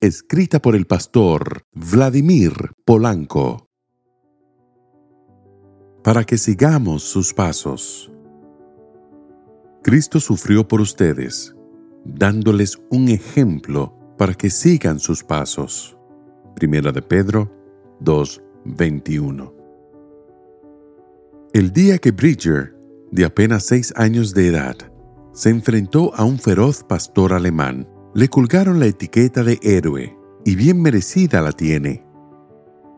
escrita por el pastor Vladimir Polanco. Para que sigamos sus pasos. Cristo sufrió por ustedes, dándoles un ejemplo para que sigan sus pasos. Primera de Pedro 2:21. El día que Bridger, de apenas seis años de edad, se enfrentó a un feroz pastor alemán, le colgaron la etiqueta de héroe y bien merecida la tiene.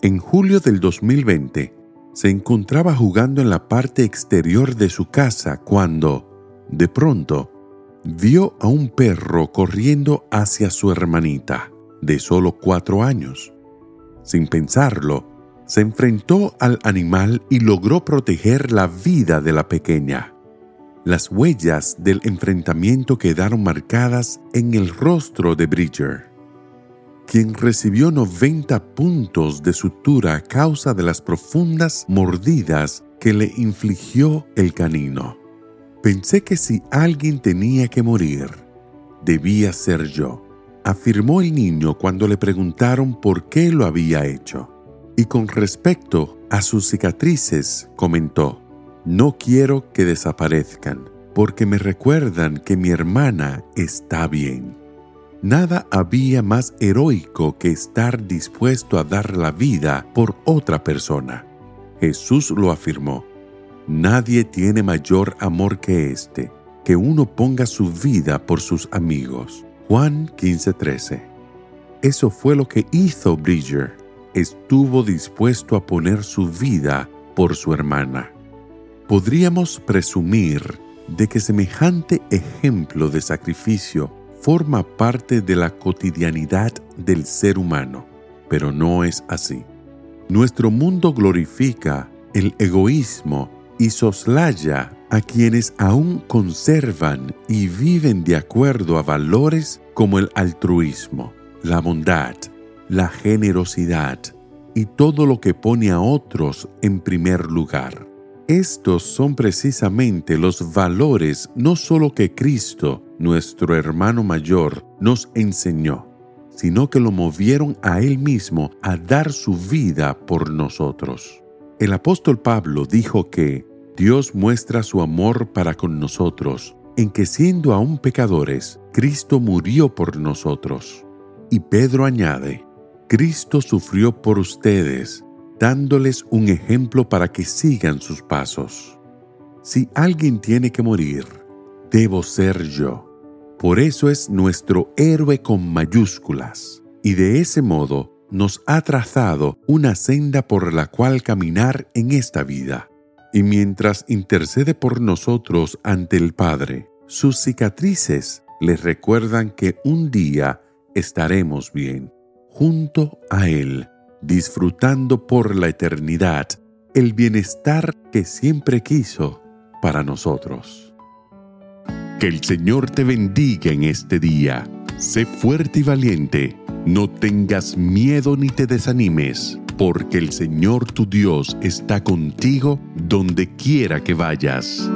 En julio del 2020 se encontraba jugando en la parte exterior de su casa cuando, de pronto, vio a un perro corriendo hacia su hermanita, de solo cuatro años. Sin pensarlo, se enfrentó al animal y logró proteger la vida de la pequeña. Las huellas del enfrentamiento quedaron marcadas en el rostro de Bridger, quien recibió 90 puntos de sutura a causa de las profundas mordidas que le infligió el canino. Pensé que si alguien tenía que morir, debía ser yo, afirmó el niño cuando le preguntaron por qué lo había hecho. Y con respecto a sus cicatrices, comentó, no quiero que desaparezcan, porque me recuerdan que mi hermana está bien. Nada había más heroico que estar dispuesto a dar la vida por otra persona. Jesús lo afirmó. Nadie tiene mayor amor que este, que uno ponga su vida por sus amigos. Juan 15:13. Eso fue lo que hizo Bridger. Estuvo dispuesto a poner su vida por su hermana podríamos presumir de que semejante ejemplo de sacrificio forma parte de la cotidianidad del ser humano, pero no es así. Nuestro mundo glorifica el egoísmo y soslaya a quienes aún conservan y viven de acuerdo a valores como el altruismo, la bondad, la generosidad y todo lo que pone a otros en primer lugar. Estos son precisamente los valores no solo que Cristo, nuestro hermano mayor, nos enseñó, sino que lo movieron a Él mismo a dar su vida por nosotros. El apóstol Pablo dijo que Dios muestra su amor para con nosotros, en que siendo aún pecadores, Cristo murió por nosotros. Y Pedro añade, Cristo sufrió por ustedes, dándoles un ejemplo para que sigan sus pasos. Si alguien tiene que morir, debo ser yo. Por eso es nuestro héroe con mayúsculas, y de ese modo nos ha trazado una senda por la cual caminar en esta vida. Y mientras intercede por nosotros ante el Padre, sus cicatrices les recuerdan que un día estaremos bien, junto a Él disfrutando por la eternidad el bienestar que siempre quiso para nosotros. Que el Señor te bendiga en este día. Sé fuerte y valiente. No tengas miedo ni te desanimes, porque el Señor tu Dios está contigo donde quiera que vayas.